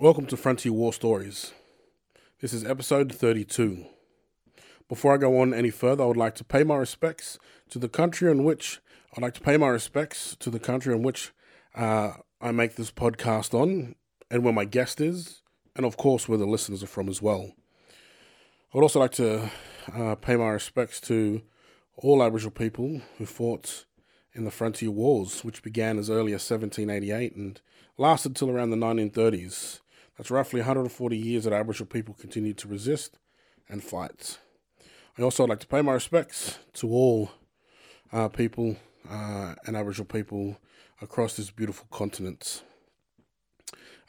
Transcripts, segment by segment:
Welcome to Frontier War Stories. This is episode 32. Before I go on any further, I would like to pay my respects to the country in which I'd like to pay my respects to the country in which uh, I make this podcast on, and where my guest is, and of course where the listeners are from as well. I would also like to uh, pay my respects to all Aboriginal people who fought in the frontier wars, which began as early as 1788 and lasted till around the 1930s. That's roughly 140 years that Aboriginal people continued to resist and fight. I also like to pay my respects to all uh, people uh, and Aboriginal people across this beautiful continent.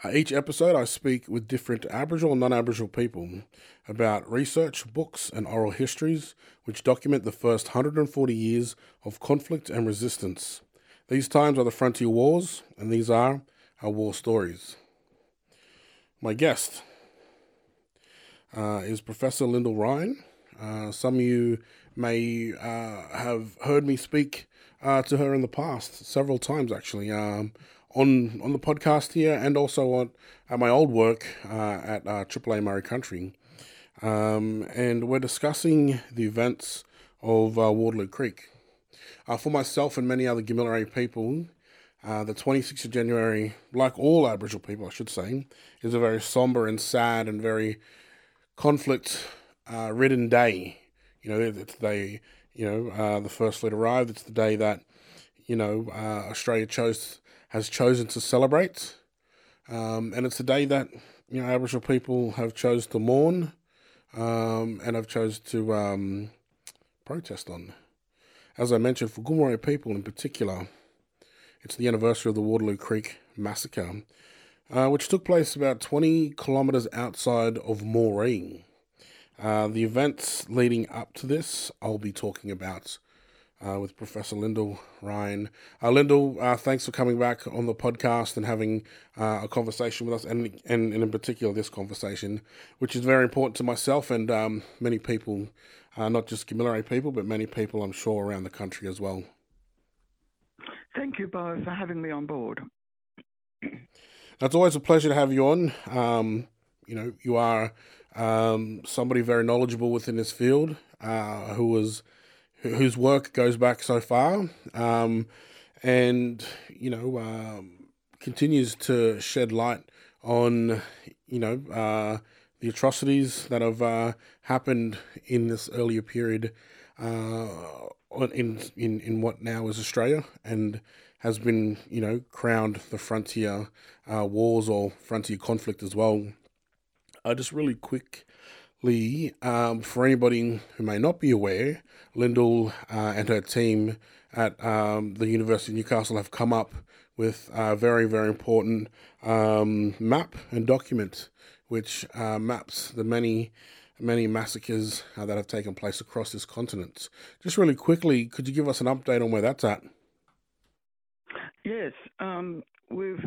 Uh, each episode, I speak with different Aboriginal and non Aboriginal people about research, books, and oral histories which document the first 140 years of conflict and resistance. These times are the frontier wars, and these are our war stories. My guest uh, is Professor Lyndall Ryan. Uh, some of you may uh, have heard me speak uh, to her in the past, several times actually. Um, on on the podcast here and also on at my old work uh, at uh, AAA Murri Country. Um, and we're discussing the events of uh, Waterloo Creek. Uh, for myself and many other Gamilaroi people, uh, the 26th of January, like all Aboriginal people, I should say, is a very somber and sad and very conflict uh, ridden day. You know, it's the day, you know, the first fleet arrived. It's the day that, you know, Australia chose has chosen to celebrate. Um, and it's a day that you know Aboriginal people have chose to mourn um, and have chose to um, protest on. As I mentioned, for Gomeroi people in particular, it's the anniversary of the Waterloo Creek massacre, uh, which took place about 20 kilometres outside of Moree. Uh, the events leading up to this, I'll be talking about uh, with Professor Lyndall Ryan. Uh, Lyndall, uh, thanks for coming back on the podcast and having uh, a conversation with us, and, and, and, in particular this conversation, which is very important to myself and um, many people, not just Gamilaroi people, but many people I'm sure around the country as well. Thank you both for having me on board. It's always a pleasure to have you on. Um, you know, you are um, somebody very knowledgeable within this field uh, who was whose work goes back so far, um, and you know um, continues to shed light on you know uh, the atrocities that have uh, happened in this earlier period uh, in in in what now is Australia and has been you know crowned the frontier uh, wars or frontier conflict as well. Uh, just really quickly um, for anybody who may not be aware, Lyndall uh, and her team at um, the University of Newcastle have come up with a very, very important um, map and document which uh, maps the many, many massacres uh, that have taken place across this continent. Just really quickly, could you give us an update on where that's at? Yes, um, we've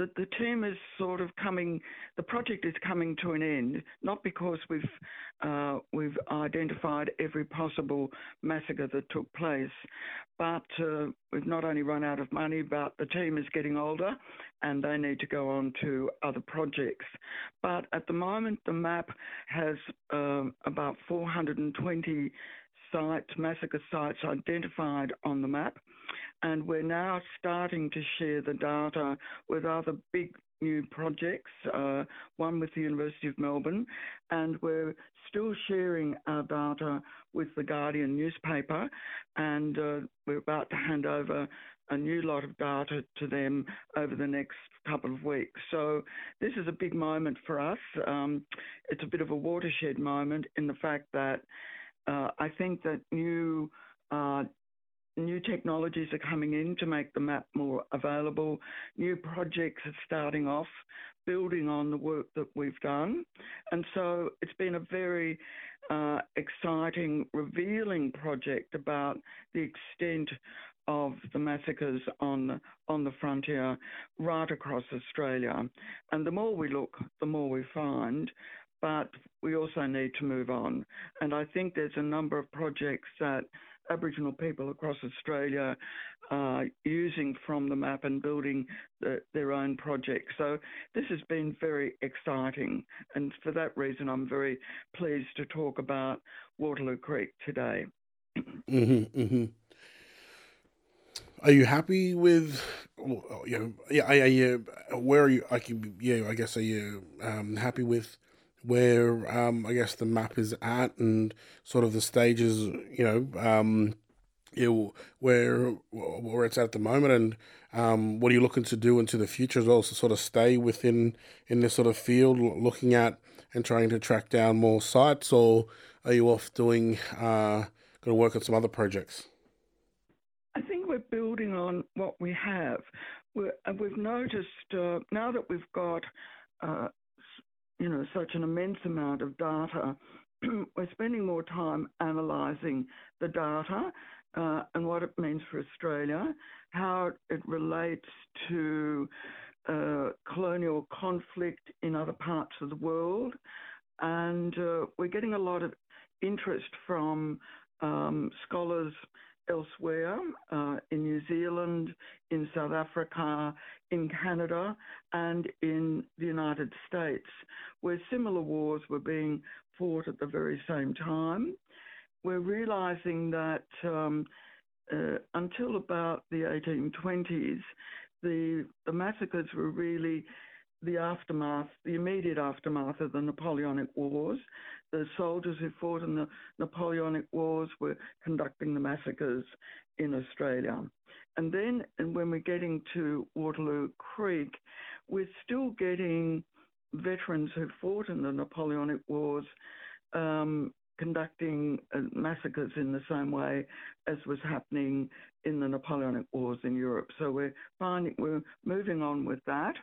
the, the team is sort of coming, the project is coming to an end, not because we've, uh, we've identified every possible massacre that took place, but uh, we've not only run out of money, but the team is getting older and they need to go on to other projects. But at the moment, the map has uh, about 420 sites, massacre sites identified on the map and we're now starting to share the data with other big new projects, uh, one with the University of Melbourne, and we're still sharing our data with the Guardian newspaper, and uh, we're about to hand over a new lot of data to them over the next couple of weeks. So this is a big moment for us. Um, it's a bit of a watershed moment in the fact that uh, I think that new uh, New technologies are coming in to make the map more available. New projects are starting off, building on the work that we've done. And so it's been a very uh, exciting, revealing project about the extent of the massacres on on the frontier right across Australia. And the more we look, the more we find. But we also need to move on. And I think there's a number of projects that Aboriginal people across Australia uh, using from the map and building the, their own projects. So this has been very exciting, and for that reason, I'm very pleased to talk about Waterloo Creek today. Mm-hmm, mm-hmm. Are you happy with, you know, yeah, are you, where are you, I can, yeah, I guess, are you um, happy with where, um, I guess, the map is at and sort of the stages, you know, um, you where, where it's at at the moment and um, what are you looking to do into the future as well, to sort of stay within, in this sort of field, looking at and trying to track down more sites, or are you off doing, uh, going to work on some other projects? I think we're building on what we have. we have noticed uh, now that we've got, uh, you know, such an immense amount of data, we're spending more time analysing the data uh, and what it means for Australia, how it relates to uh, colonial conflict in other parts of the world, and uh, we're getting a lot of interest from um, scholars elsewhere uh, in New Zealand, in South Africa, in Canada, and in the United States, where similar wars were being fought at the very same time. We're realizing that um, uh, until about the 1820s, the, the massacres were really the aftermath, the immediate aftermath of the Napoleonic Wars. The soldiers who fought in the Napoleonic Wars were conducting the massacres in Australia. And then, and when we're getting to Waterloo Creek, we're still getting veterans who fought in the Napoleonic Wars um, conducting uh, massacres in the same way as was happening in the Napoleonic Wars in Europe. So we're finding we're moving on with that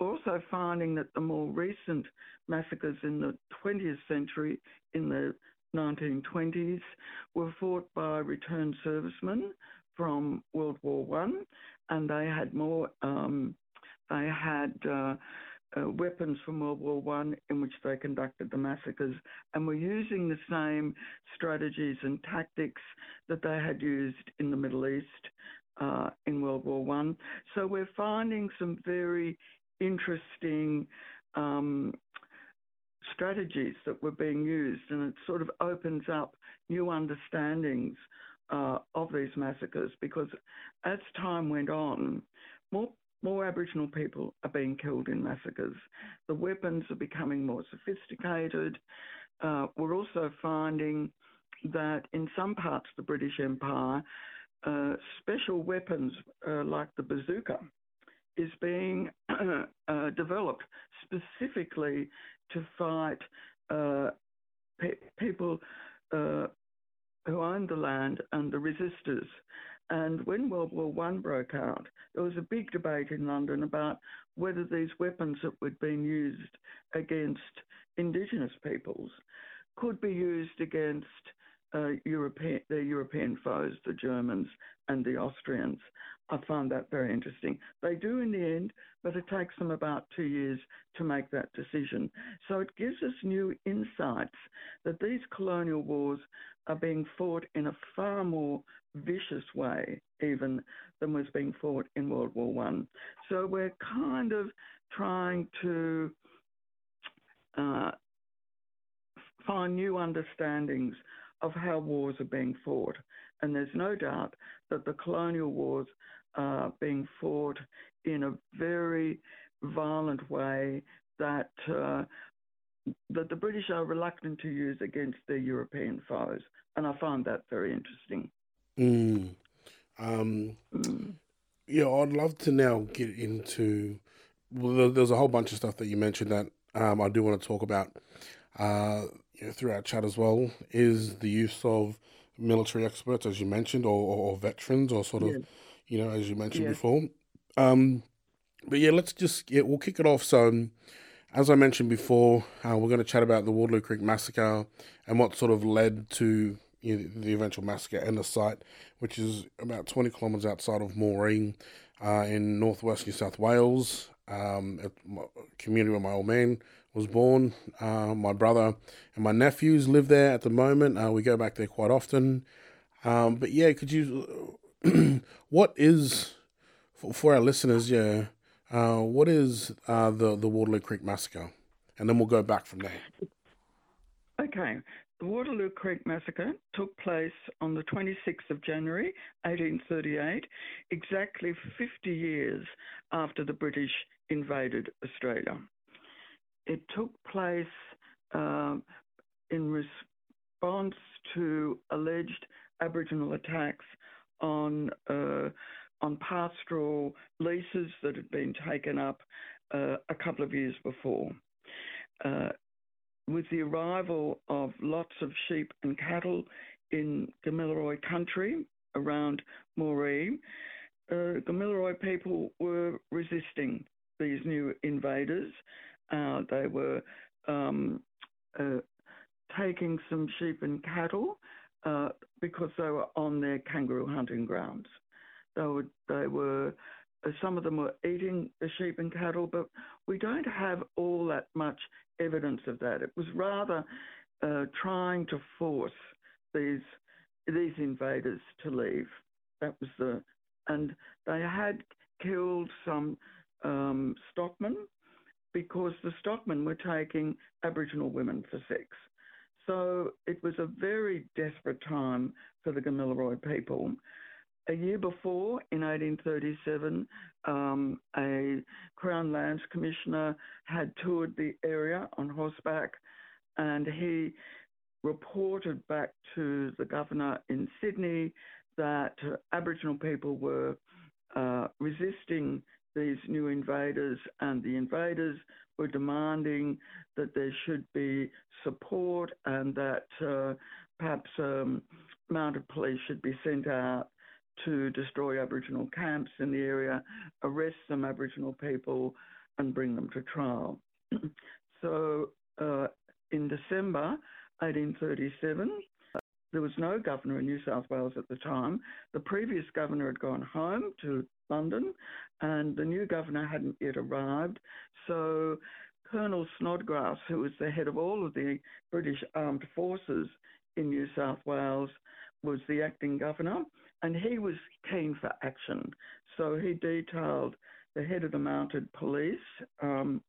also finding that the more recent massacres in the 20th century, in the 1920s, were fought by returned servicemen from World War One, and they had more. Um, they had uh, uh, weapons from World War One in which they conducted the massacres, and were using the same strategies and tactics that they had used in the Middle East uh, in World War One. So we're finding some very interesting um, strategies that were being used, and it sort of opens up new understandings uh, of these massacres because as time went on, more more Aboriginal people are being killed in massacres. The weapons are becoming more sophisticated. Uh, we're also finding that in some parts of the British Empire, uh, special weapons uh, like the bazooka is being uh, developed specifically to fight uh, pe- people uh, who owned the land and the resistors. And when World War One broke out, there was a big debate in London about whether these weapons that were being used against Indigenous peoples could be used against uh, European, their European foes, the Germans and the Austrians. I find that very interesting. They do in the end, but it takes them about two years to make that decision. So it gives us new insights that these colonial wars are being fought in a far more vicious way, even than was being fought in World War One. So we're kind of trying to uh, find new understandings of how wars are being fought. And there's no doubt that the colonial wars are being fought in a very violent way that uh, that the British are reluctant to use against their European foes, and I find that very interesting. Mm. Um, mm. Yeah, I'd love to now get into. Well, there's a whole bunch of stuff that you mentioned that um, I do want to talk about uh, you know, through our chat as well. Is the use of military experts, as you mentioned, or, or, or veterans, or sort of, yeah. You know, as you mentioned yeah. before. Um, but yeah, let's just yeah, we'll kick it off. So, um, as I mentioned before, uh, we're going to chat about the Waterloo Creek massacre and what sort of led to you know, the eventual massacre and the site, which is about 20 kilometres outside of Moree uh, in northwest New South Wales, um, community where my old man was born. Uh, my brother and my nephews live there at the moment. Uh, we go back there quite often. Um, but yeah, could you what is for, for, our listeners? Yeah, uh, what is uh, the the Waterloo Creek massacre? And then we'll go back from there. Okay. The Waterloo Creek Massacre took place on the 26th of January 1838, exactly 50 years after the British invaded Australia. It took place uh, in response to alleged Aboriginal attacks on uh, on pastoral leases that had been taken up uh, a couple of years before. Uh, with the arrival of lots of sheep and cattle in Gamilaroi country around Moree, Gamilaroi people were resisting these new invaders. They were um, taking some sheep and cattle uh, because they were on their kangaroo hunting grounds. They were, they were uh, some of them were eating the sheep and cattle, but we don't have all that much evidence of that. It was rather uh, trying to force these these invaders to leave. That was the and they had killed some um, stockmen because the stockmen were taking Aboriginal women for sex. So it was a very desperate time for the Gamilaroi people. A year before, in 1837, um, a Crown Lands Commissioner had toured the area on horseback and he reported back to the governor in Sydney that Aboriginal people were uh, resisting these new invaders, and the invaders were demanding that there should be support and that uh, perhaps um, mounted police should be sent out to destroy Aboriginal camps in the area, arrest some Aboriginal people, and bring them to trial. so uh, in December 1837, there was no governor in New South Wales at the time. The previous governor had gone home to London, and the new governor hadn't yet arrived. So Colonel Snodgrass, who was the head of all of the British armed forces in New South Wales, was the acting governor and he was keen for action. So he detailed the head of the mounted police um,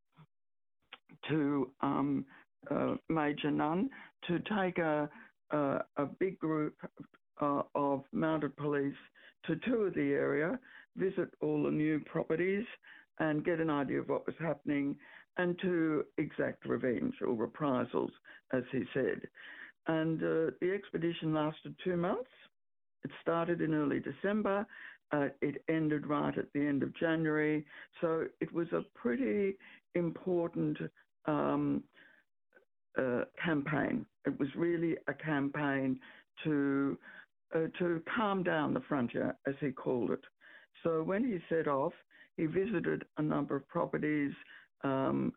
to um, uh, Major Nunn to take a, a, a big group uh, of mounted police to tour the area, visit all the new properties, and get an idea of what was happening, and to exact revenge or reprisals, as he said. And uh, the expedition lasted two months. It started in early December. Uh, it ended right at the end of January. So it was a pretty important um, uh, campaign. It was really a campaign to uh, to calm down the frontier, as he called it. So when he set off, he visited a number of properties um,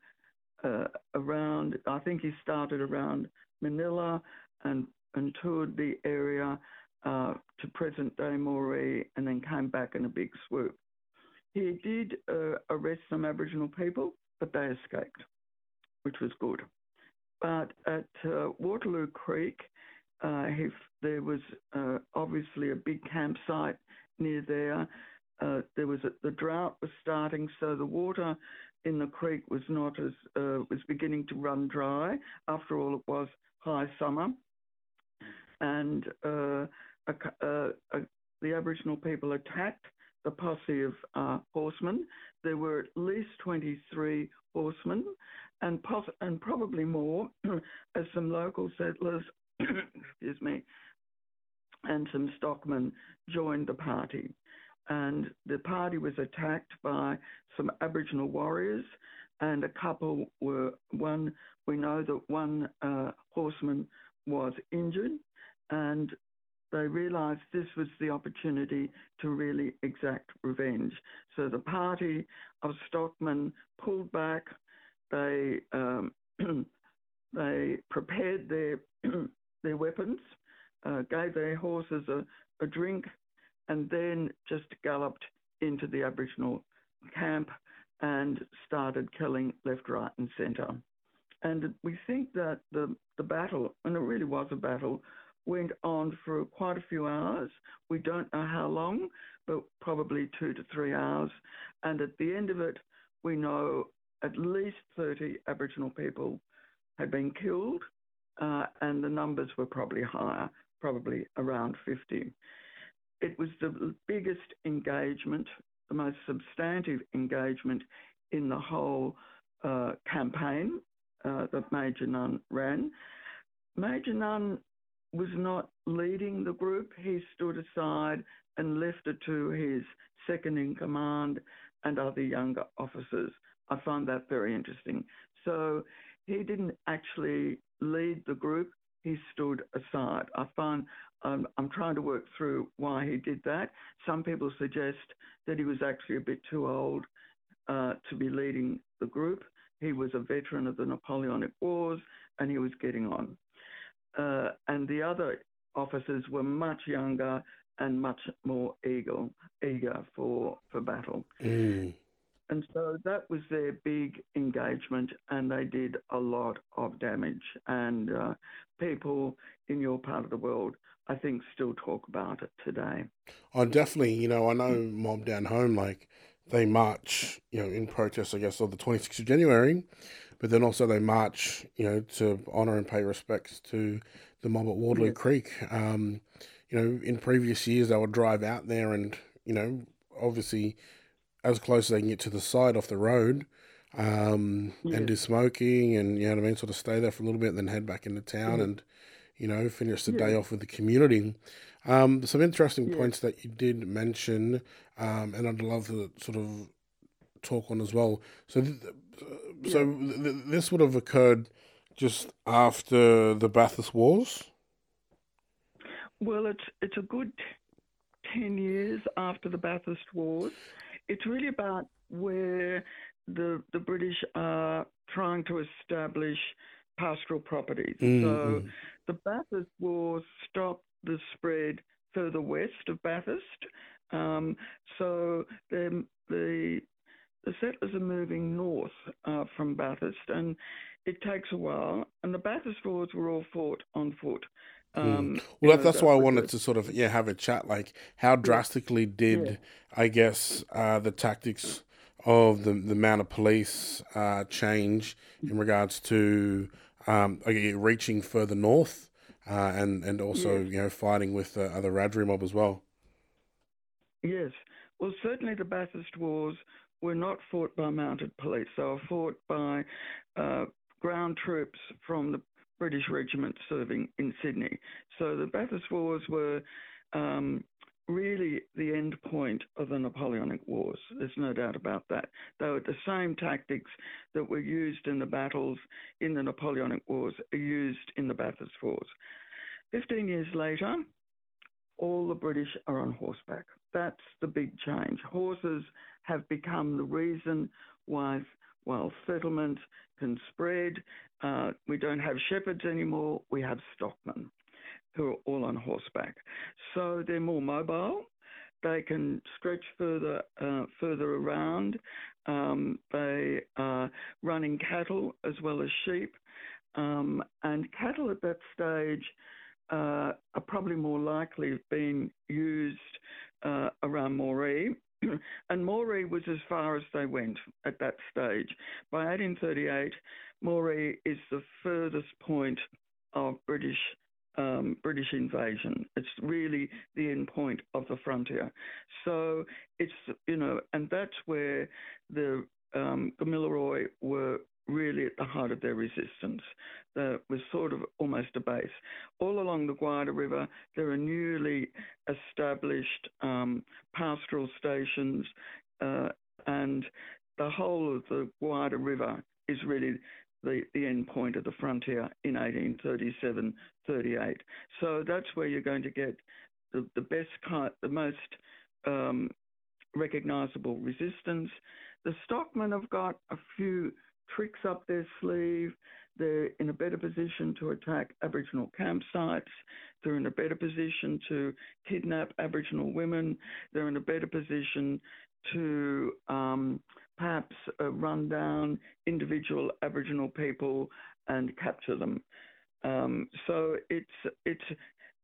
uh, around. I think he started around Manilla and and toured the area uh, to present day Moree and then came back in a big swoop. He did uh, arrest some Aboriginal people, but they escaped, which was good. But at uh, Waterloo Creek, uh, he, there was uh, obviously a big campsite near there. Uh, there was a, the drought was starting, so the water in the creek was not as was beginning to run dry. After all, it was high summer, and uh, the Aboriginal people attacked the posse of uh, horsemen. There were at least 23 horsemen and, and probably more as some local settlers, excuse me, and some stockmen joined the party. And the party was attacked by some Aboriginal warriors, and a couple were one. We know that one uh, horseman was injured, and they realised this was the opportunity to really exact revenge. So the party of stockmen pulled back. They um, they prepared their their weapons, uh, gave their horses a, a drink, and then just galloped into the Aboriginal camp and started killing left, right, and centre. And we think that the, the battle, and it really was a battle, went on for quite a few hours. We don't know how long, but probably two to three hours. And at the end of it, we know at least 30 Aboriginal people had been killed, uh, and the numbers were probably higher, probably around 50. It was the biggest engagement, the most substantive engagement in the whole uh, campaign uh, that Major Nunn ran. Major Nunn was not leading the group. He stood aside and left it to his second in command and other younger officers. I find that very interesting. So he didn't actually lead the group. He stood aside. I find um, I'm trying to work through why he did that. Some people suggest that he was actually a bit too old uh, to be leading the group. He was a veteran of the Napoleonic Wars and he was getting on. Uh, and the other officers were much younger and much more eager, eager for, for battle. Mm. And so that was their big engagement, and they did a lot of damage. And uh, people in your part of the world, I think, still talk about it today. Oh, definitely. You know, I know Mob Down Home, like, they march, you know, in protest, I guess, of the 26th of January, but then also they march, you know, to honour and pay respects to the mob at Wardloo yes. Creek. Um, you know, in previous years, they would drive out there and, you know, obviously as close as they can get to the side off the road um, yeah. and do smoking and, you know what I mean, sort of stay there for a little bit and then head back into town yeah. and, you know, finish the yeah. day off with the community. Um, some interesting points that you did mention, um, and I'd love to sort of talk on as well. So, th- so th- this would have occurred just after the Bathurst Wars. Well, it's it's a good ten years after the Bathurst Wars. It's really about where the the British are trying to establish pastoral properties. Mm-hmm. So the Bathurst Wars stopped the spread further west of Bathurst. Um, so the the settlers are moving north uh, from Bathurst, and it takes a while. And the Bathurst Wars were all fought on foot. Hmm. Um, Well, that's why I wanted to sort of yeah have a chat. Like, how drastically did yeah. I guess uh, the tactics of the the of Police uh, change in regards to um, reaching further north uh, and and also yes. you know fighting with the other Radri mob as well. Yes, well, certainly the Bathurst Wars were not fought by mounted police; they were fought by uh, ground troops from the British regiment serving in Sydney. So the Bathurst Wars were um, really the end point of the Napoleonic Wars. There's no doubt about that. They were the same tactics that were used in the battles in the Napoleonic Wars are used in the Bathurst Wars. Fifteen years later, all the British are on horseback. That's the big change. Horses have become the reason why, while settlement can spread, uh, we don't have shepherds anymore, we have stockmen who are all on horseback. So they're more mobile. They can stretch further uh, further around. Um, they are running cattle as well as sheep. Um, and cattle at that stage uh, are probably more likely being used uh, around Moree. and Moree was as far as they went at that stage. By 1838, Moree is the furthest point of British um, British invasion. It's really the end point of the frontier. So it's you know, and that's where the um, Gamilaroi were really at the heart of their resistance. That was sort of almost a base. All along the Gwydir River, there are newly established um, pastoral stations, uh, and the whole of the Gwydir River is really the, the end point of the frontier in 1837 38. So that's where you're going to get the, the best the most um, recognizable resistance. The stockmen have got a few tricks up their sleeve. They're in a better position to attack Aboriginal campsites. They're in a better position to kidnap Aboriginal women. They're in a better position to um, perhaps uh, run down individual Aboriginal people and capture them. Um, so it's it's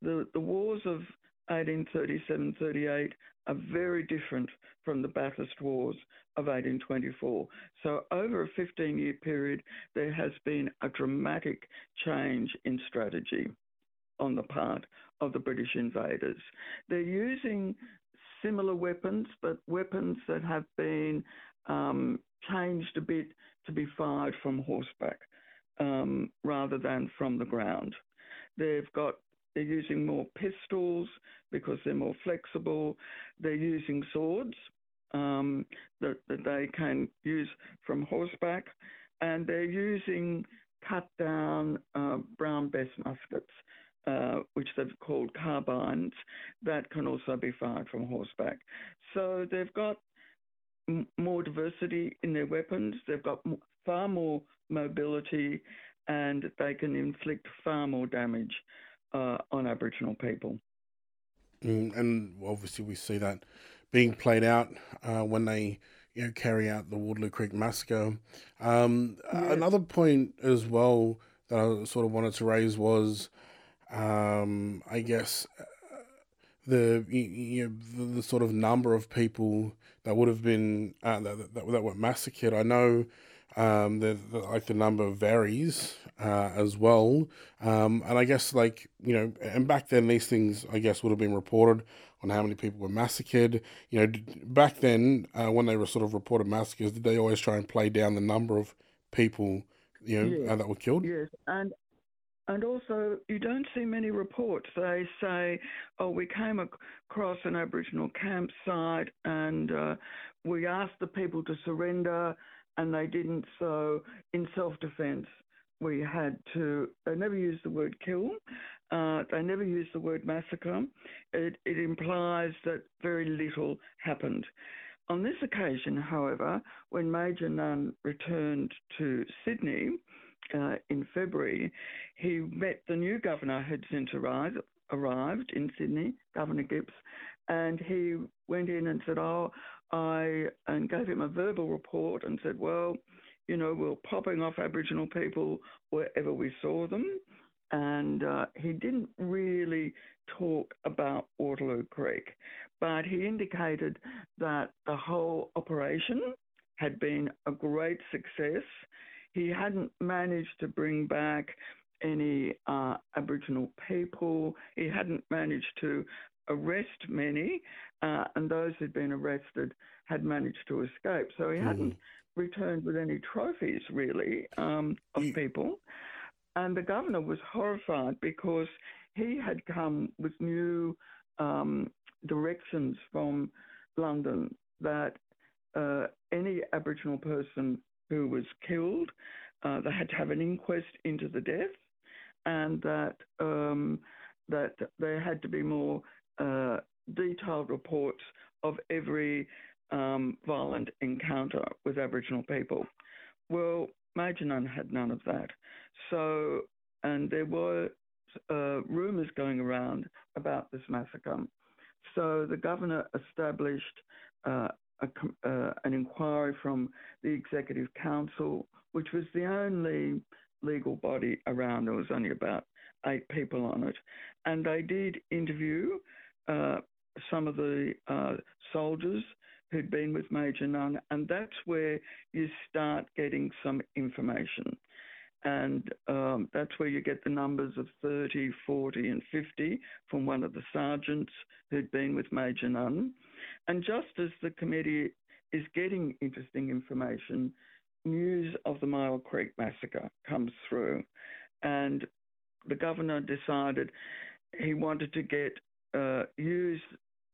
the, the wars of 1837 38 are very different from the Bathurst Wars of 1824. So, over a 15 year period, there has been a dramatic change in strategy on the part of the British invaders. They're using similar weapons, but weapons that have been um, changed a bit to be fired from horseback um, rather than from the ground. They've got they're using more pistols because they're more flexible. They're using swords um, that, that they can use from horseback, and they're using cut down uh, Brown Bess muskets, uh, which they've called carbines, that can also be fired from horseback. So they've got m- more diversity in their weapons, they've got m- far more mobility, and they can inflict far more damage uh, on Aboriginal people. Mm, and obviously, we see that being played out uh, when they you know carry out the Waterloo Creek massacre. Um, yeah. Another point as well that I sort of wanted to raise was, um, I guess, uh, the you know the, the, sort of number of people that would have been uh, that, that, that were massacred. I know um, the, the, like the number varies uh, as well, um, and I guess like you know, and back then these things I guess would have been reported on how many people were massacred. You know, back then uh, when they were sort of reported massacres, did they always try and play down the number of people you know yes. uh, that were killed? Yes, and and also, you don't see many reports. They say, oh, we came across an Aboriginal campsite and uh, we asked the people to surrender and they didn't. So, in self defense, we had to, they never used the word kill, uh, they never used the word massacre. It, it implies that very little happened. On this occasion, however, when Major Nunn returned to Sydney uh, in February, he met the new governor who'd since arrived, arrived in Sydney, Governor Gipps and he went in and said, "Oh, I and gave him a verbal report and said, well, you know, we are popping off Aboriginal people wherever we saw them. And uh, he didn't really talk about Waterloo Creek, but he indicated that the whole operation had been a great success. He hadn't managed to bring back any uh, Aboriginal people. He hadn't managed to arrest many, uh, and those who'd been arrested had managed to escape. So he mm. hadn't returned with any trophies, really, um, of people. And the governor was horrified because he had come with new um, directions from London that uh, any Aboriginal person who was killed, uh, they had to have an inquest into the death, and that um, that there had to be more detailed reports of every um, violent encounter with Aboriginal people. Well, Major Nunn had none of that. So, and there were uh, rumours going around about this massacre. So the governor established uh, a, uh, an inquiry from the Executive Council, which was the only legal body around. There was only about eight people on it. And they did interview uh, some of the uh, soldiers who'd been with Major Nunn, and that's where you start getting some information. And um, that's where you get the numbers of 30, 40, and 50 from one of the sergeants who'd been with Major Nunn. And just as the committee is getting interesting information, news of the Myall Creek massacre comes through. And the governor decided he wanted to get uh, use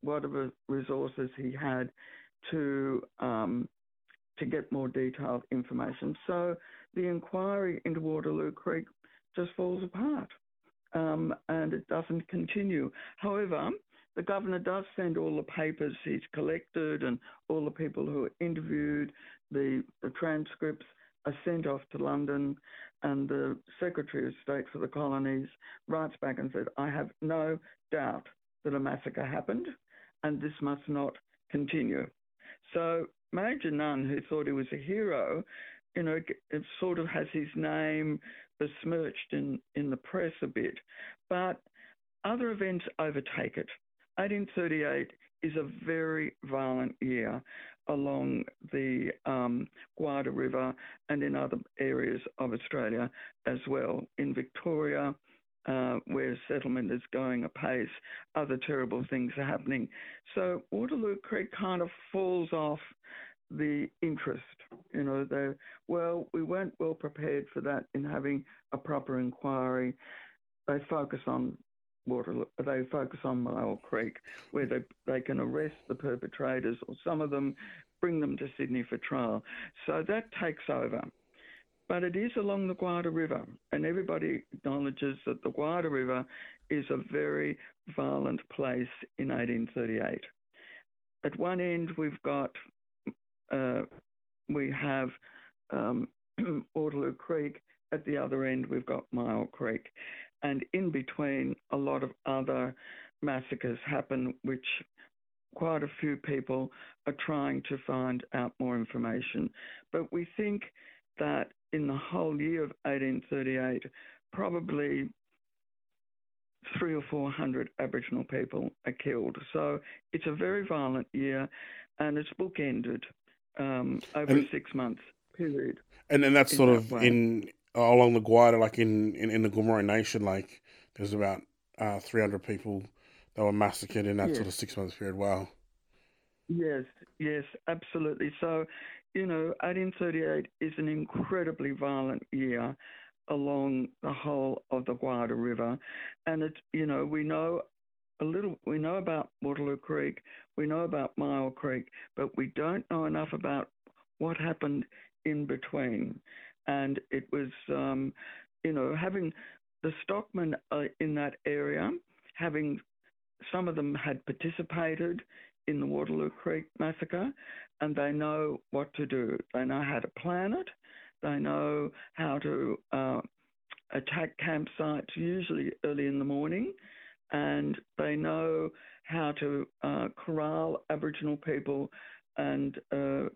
whatever resources he had to um, to get more detailed information. So the inquiry into Waterloo Creek just falls apart um, and it doesn't continue. However, the governor does send all the papers he's collected and all the people who are interviewed, the, the transcripts are sent off to London, and the Secretary of State for the Colonies writes back and said, I have no doubt that a massacre happened and this must not continue. So Major Nunn, who thought he was a hero, you know, sort of has his name besmirched in, in the press a bit. But other events overtake it. 1838 is a very violent year along the um, Gwydir River and in other areas of Australia as well. In Victoria, uh, where settlement is going apace, other terrible things are happening. So Waterloo Creek kind of falls off the interest. You know, they well, we weren't well prepared for that in having a proper inquiry. They focus on Waterloo, they focus on Myall Creek, where they they can arrest the perpetrators, or some of them bring them to Sydney for trial. So that takes over. But it is along the Gwydir River, and everybody acknowledges that the Gwydir River is a very violent place in 1838. At one end, we've got uh, we have um, Waterloo Creek. At the other end, we've got Myall Creek. And in between, a lot of other massacres happen, which quite a few people are trying to find out more information. But we think that in the whole year of 1838, probably three or four hundred Aboriginal people are killed. So it's a very violent year, and it's bookended um, over and, a six month period. And and that's sort of in along the Gwydir, like in, in, in the Gomeroi Nation, like there's about uh, 300 people that were massacred in that yes. sort of six month period. Wow. Yes, yes, absolutely. So, you know, 1838 is an incredibly violent year along the whole of the Gwydir River. And it's, you know, we know a little, we know about Waterloo Creek, we know about Myall Creek, but we don't know enough about what happened in between and it was, um, you know, having the stockmen uh, in that area, having some of them had participated in the Waterloo Creek massacre, and they know what to do. They know how to plan it. They know how to uh, attack campsites, usually early in the morning, and they know how to uh, corral Aboriginal people and uh,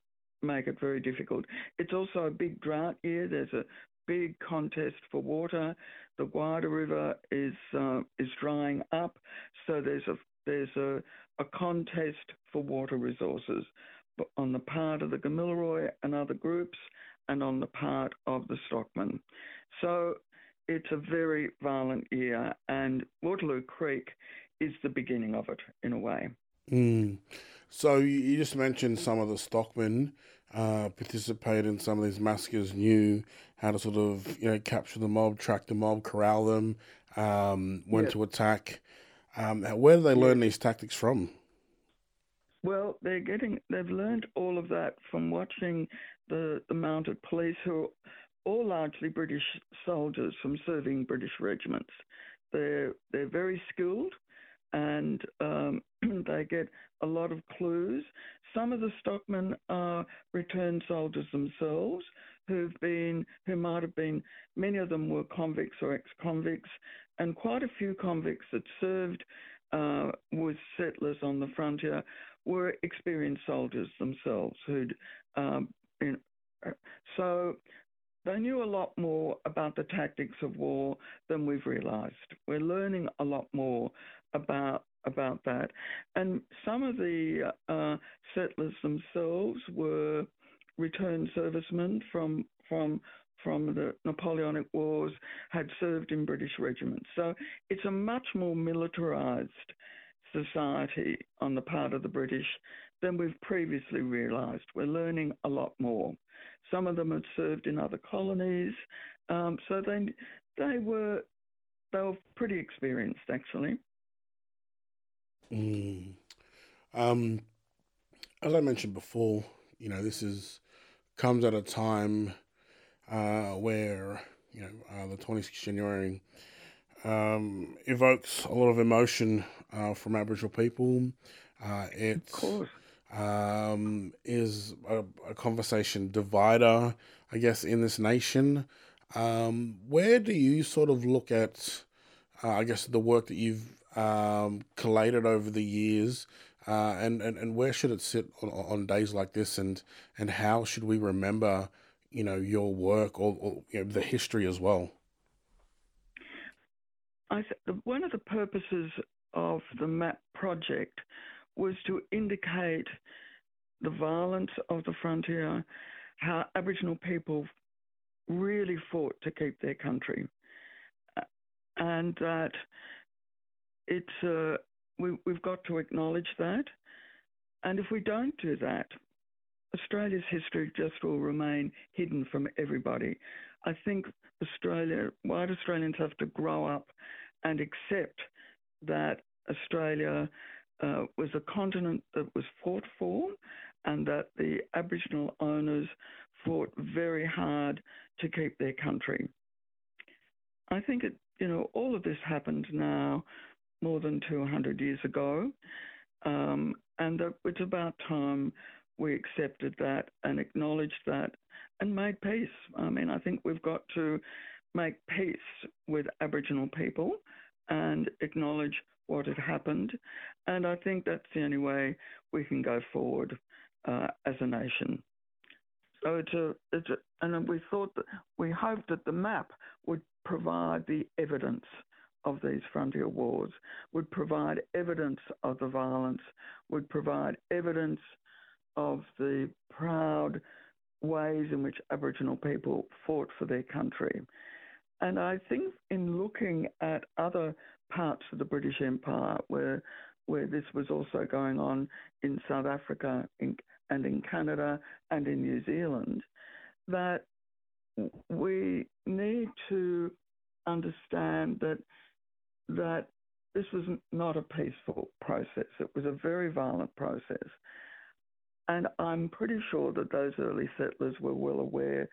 make it very difficult. It's also a big drought year. There's a big contest for water. The Gwydir River is uh, is drying up, so there's a there's a, a contest for water resources on the part of the Gamilaroi and other groups, and on the part of the stockmen. So it's a very violent year, and Waterloo Creek is the beginning of it in a way. Mm. So you just mentioned some of the stockmen uh, participated in some of these massacres, knew how to sort of you know capture the mob, track the mob, corral them, um, when to attack. Um, where do they learn these tactics from? Well, they're getting they've learned all of that from watching the, the mounted police who are all largely British soldiers from serving British regiments. They're they're very skilled and um, they get a lot of clues. Some of the stockmen are returned soldiers themselves who've been, who might have been, many of them were convicts or ex-convicts, and quite a few convicts that served uh, with settlers on the frontier were experienced soldiers themselves who'd, um, been, so they knew a lot more about the tactics of war than we've realised. We're learning a lot more about about that. And some of the uh, settlers themselves were returned servicemen from from from the Napoleonic Wars, had served in British regiments. So it's a much more militarised society on the part of the British than we've previously realised. We're learning a lot more. Some of them had served in other colonies, um, so they they were they were pretty experienced actually. Mm. Um, as I mentioned before, you know, this is comes at a time uh, where you know uh, the 26th January um, evokes a lot of emotion uh, from Aboriginal people. Uh, it um, is a, a, conversation divider, I guess, in this nation. Um, where do you sort of look at, uh, I guess, the work that you've um, collated over the years, uh, and, and and where should it sit on, on days like this, and and how should we remember, you know, your work or, or you know, the history as well? I th- one of the purposes of the MAP project was to indicate the violence of the frontier, how Aboriginal people really fought to keep their country, and that it's uh, we, we've got to acknowledge that. And if we don't do that, Australia's history just will remain hidden from everybody. I think Australia, white Australians have to grow up and accept that Australia uh, was a continent that was fought for and that the Aboriginal owners fought very hard to keep their country. I think it, you know, all of this happened now more than 200 years ago, um, and that it's about time we accepted that and acknowledged that and made peace. I mean, I think we've got to make peace with Aboriginal people and acknowledge what had happened. And I think that's the only way we can go forward uh, as a nation. So it's a, it's a, and we thought that we hoped that the map would provide the evidence of these frontier wars, would provide evidence of the violence, would provide evidence of the proud ways in which Aboriginal people fought for their country. And I think in looking at other parts of the British Empire where where this was also going on in South Africa in, and in Canada and in New Zealand, that we need to understand that that this was not a peaceful process. It was a very violent process. And I'm pretty sure that those early settlers were well aware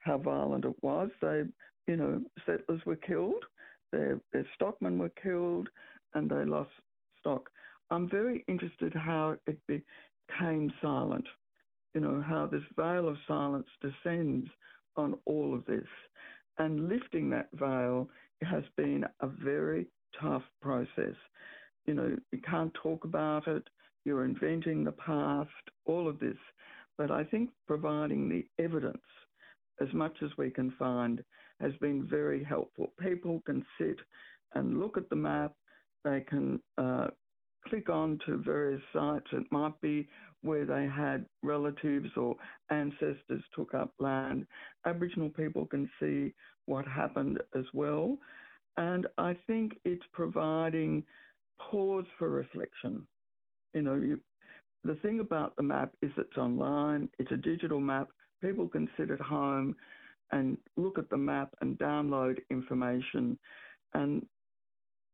how violent it was. They, you know, settlers were killed, their, their stockmen were killed, and they lost stock. I'm very interested how it became silent, you know, how this veil of silence descends on all of this. And lifting that veil has been a very tough process. You know, you can't talk about it, you're inventing the past, all of this. But I think providing the evidence as much as we can find has been very helpful. People can sit and look at the map, they can uh, click on to various sites. It might be where they had relatives or ancestors took up land. Aboriginal people can see what happened as well. And I think it's providing pause for reflection. You know, you, the thing about the map is it's online, it's a digital map. People can sit at home and look at the map and download information. And,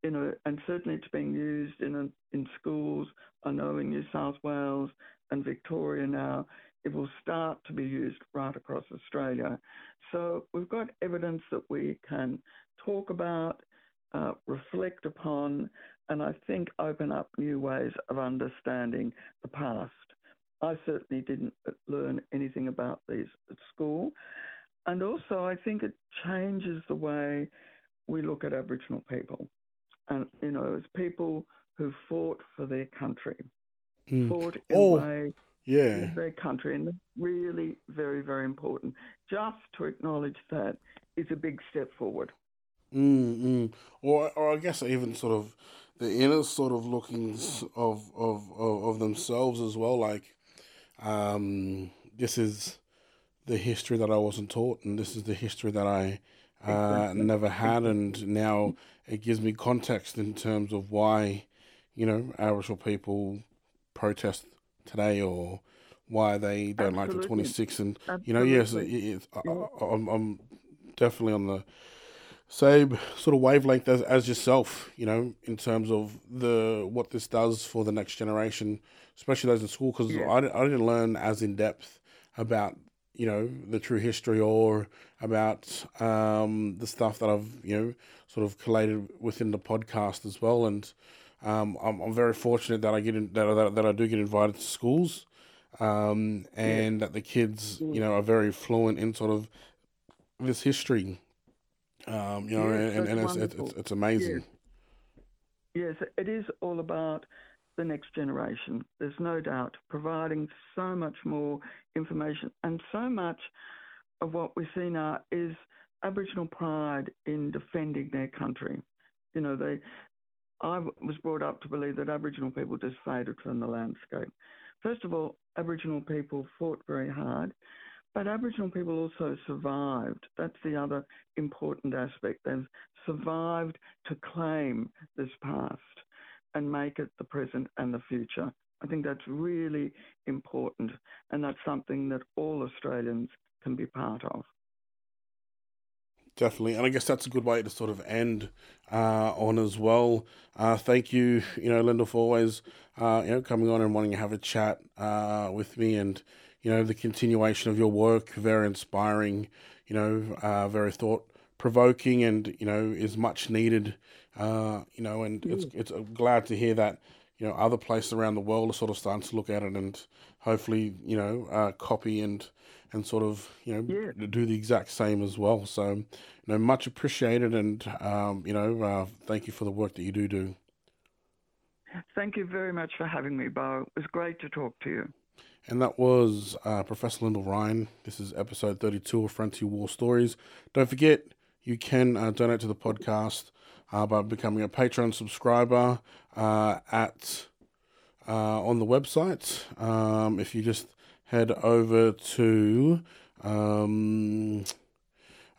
you know, and certainly it's being used in, a, in schools. I know in New South Wales and Victoria now, it will start to be used right across Australia. So we've got evidence that we can talk about, uh, reflect upon, and I think open up new ways of understanding the past. I certainly didn't learn anything about these at school. And also, I think it changes the way we look at Aboriginal people. And, you know, as people who fought for their country, mm. fought in oh, way yeah. their country. And really very, very important. Just to acknowledge that is a big step forward. Mm, Or, or I guess even sort of the inner sort of lookings of of, of, of themselves as well. Like, um, this is the history that I wasn't taught, and this is the history that I uh, never had, and now it gives me context in terms of why, you know, Aboriginal people protest today or why they don't Absolutely. like the 26 and Absolutely. you know yes it, it, I, I'm, I'm definitely on the same sort of wavelength as, as yourself, you know, in terms of the what this does for the next generation, especially those in school, because yeah. I, I didn't learn as in depth about you know the true history or about um, the stuff that I've you know sort of collated within the podcast as well, and um, I'm, I'm very fortunate that I get in, that, that that I do get invited to schools, um, and yeah. that the kids you know are very fluent in sort of this history um, you know, yes, and, and it's, it's, it's, amazing. Yes. yes, it is all about the next generation. There's no doubt providing so much more information and so much of what we see now is Aboriginal pride in defending their country. You know, they. I was brought up to believe that Aboriginal people just faded from the landscape. First of all, Aboriginal people fought very hard, but Aboriginal people also survived. That's the other important aspect. They've survived to claim this past and make it the present and the future. I think that's really important, and that's something that all Australians can be part of. Definitely, and I guess that's a good way to sort of end uh, on as well. Uh, thank you, you know, Lyndall, for always, uh, you know, coming on and wanting to have a chat uh, with me, and you know, the continuation of your work, very inspiring, you know, uh, very thought provoking, and you know, is much needed, uh, you know, and mm. it's it's glad to hear that you know other places around the world are sort of starting to look at it and hopefully you know uh, copy and and sort of you know yeah. do the exact same as well. So you know much appreciated and um, you know uh, thank you for the work that you do do. Thank you very much for having me, Boe. It was great to talk to you. And that was uh, Professor Lyndall Ryan. This is episode 32 of Frontier War Stories. Don't forget, you can uh, donate to the podcast uh, by becoming a Patreon subscriber uh, at uh, on the website. Um, if you just head over to um,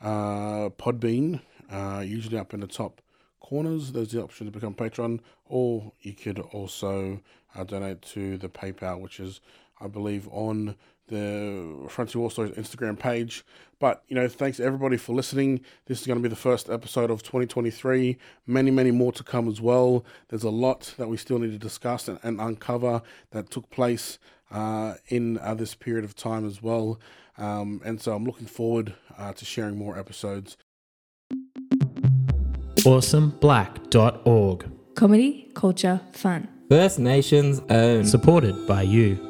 uh, Podbean, uh, usually up in the top corners, there's the option to become Patreon, or you could also donate to the PayPal, which is, I believe, on the Frontier War Stories Instagram page. But, you know, thanks everybody for listening. This is going to be the first episode of 2023. Many, many more to come as well. There's a lot that we still need to discuss and, and uncover that took place uh, in uh, this period of time as well. Um, and so I'm looking forward uh, to sharing more episodes. AwesomeBlack.org. Comedy, culture, fun. First Nations own. Supported by you.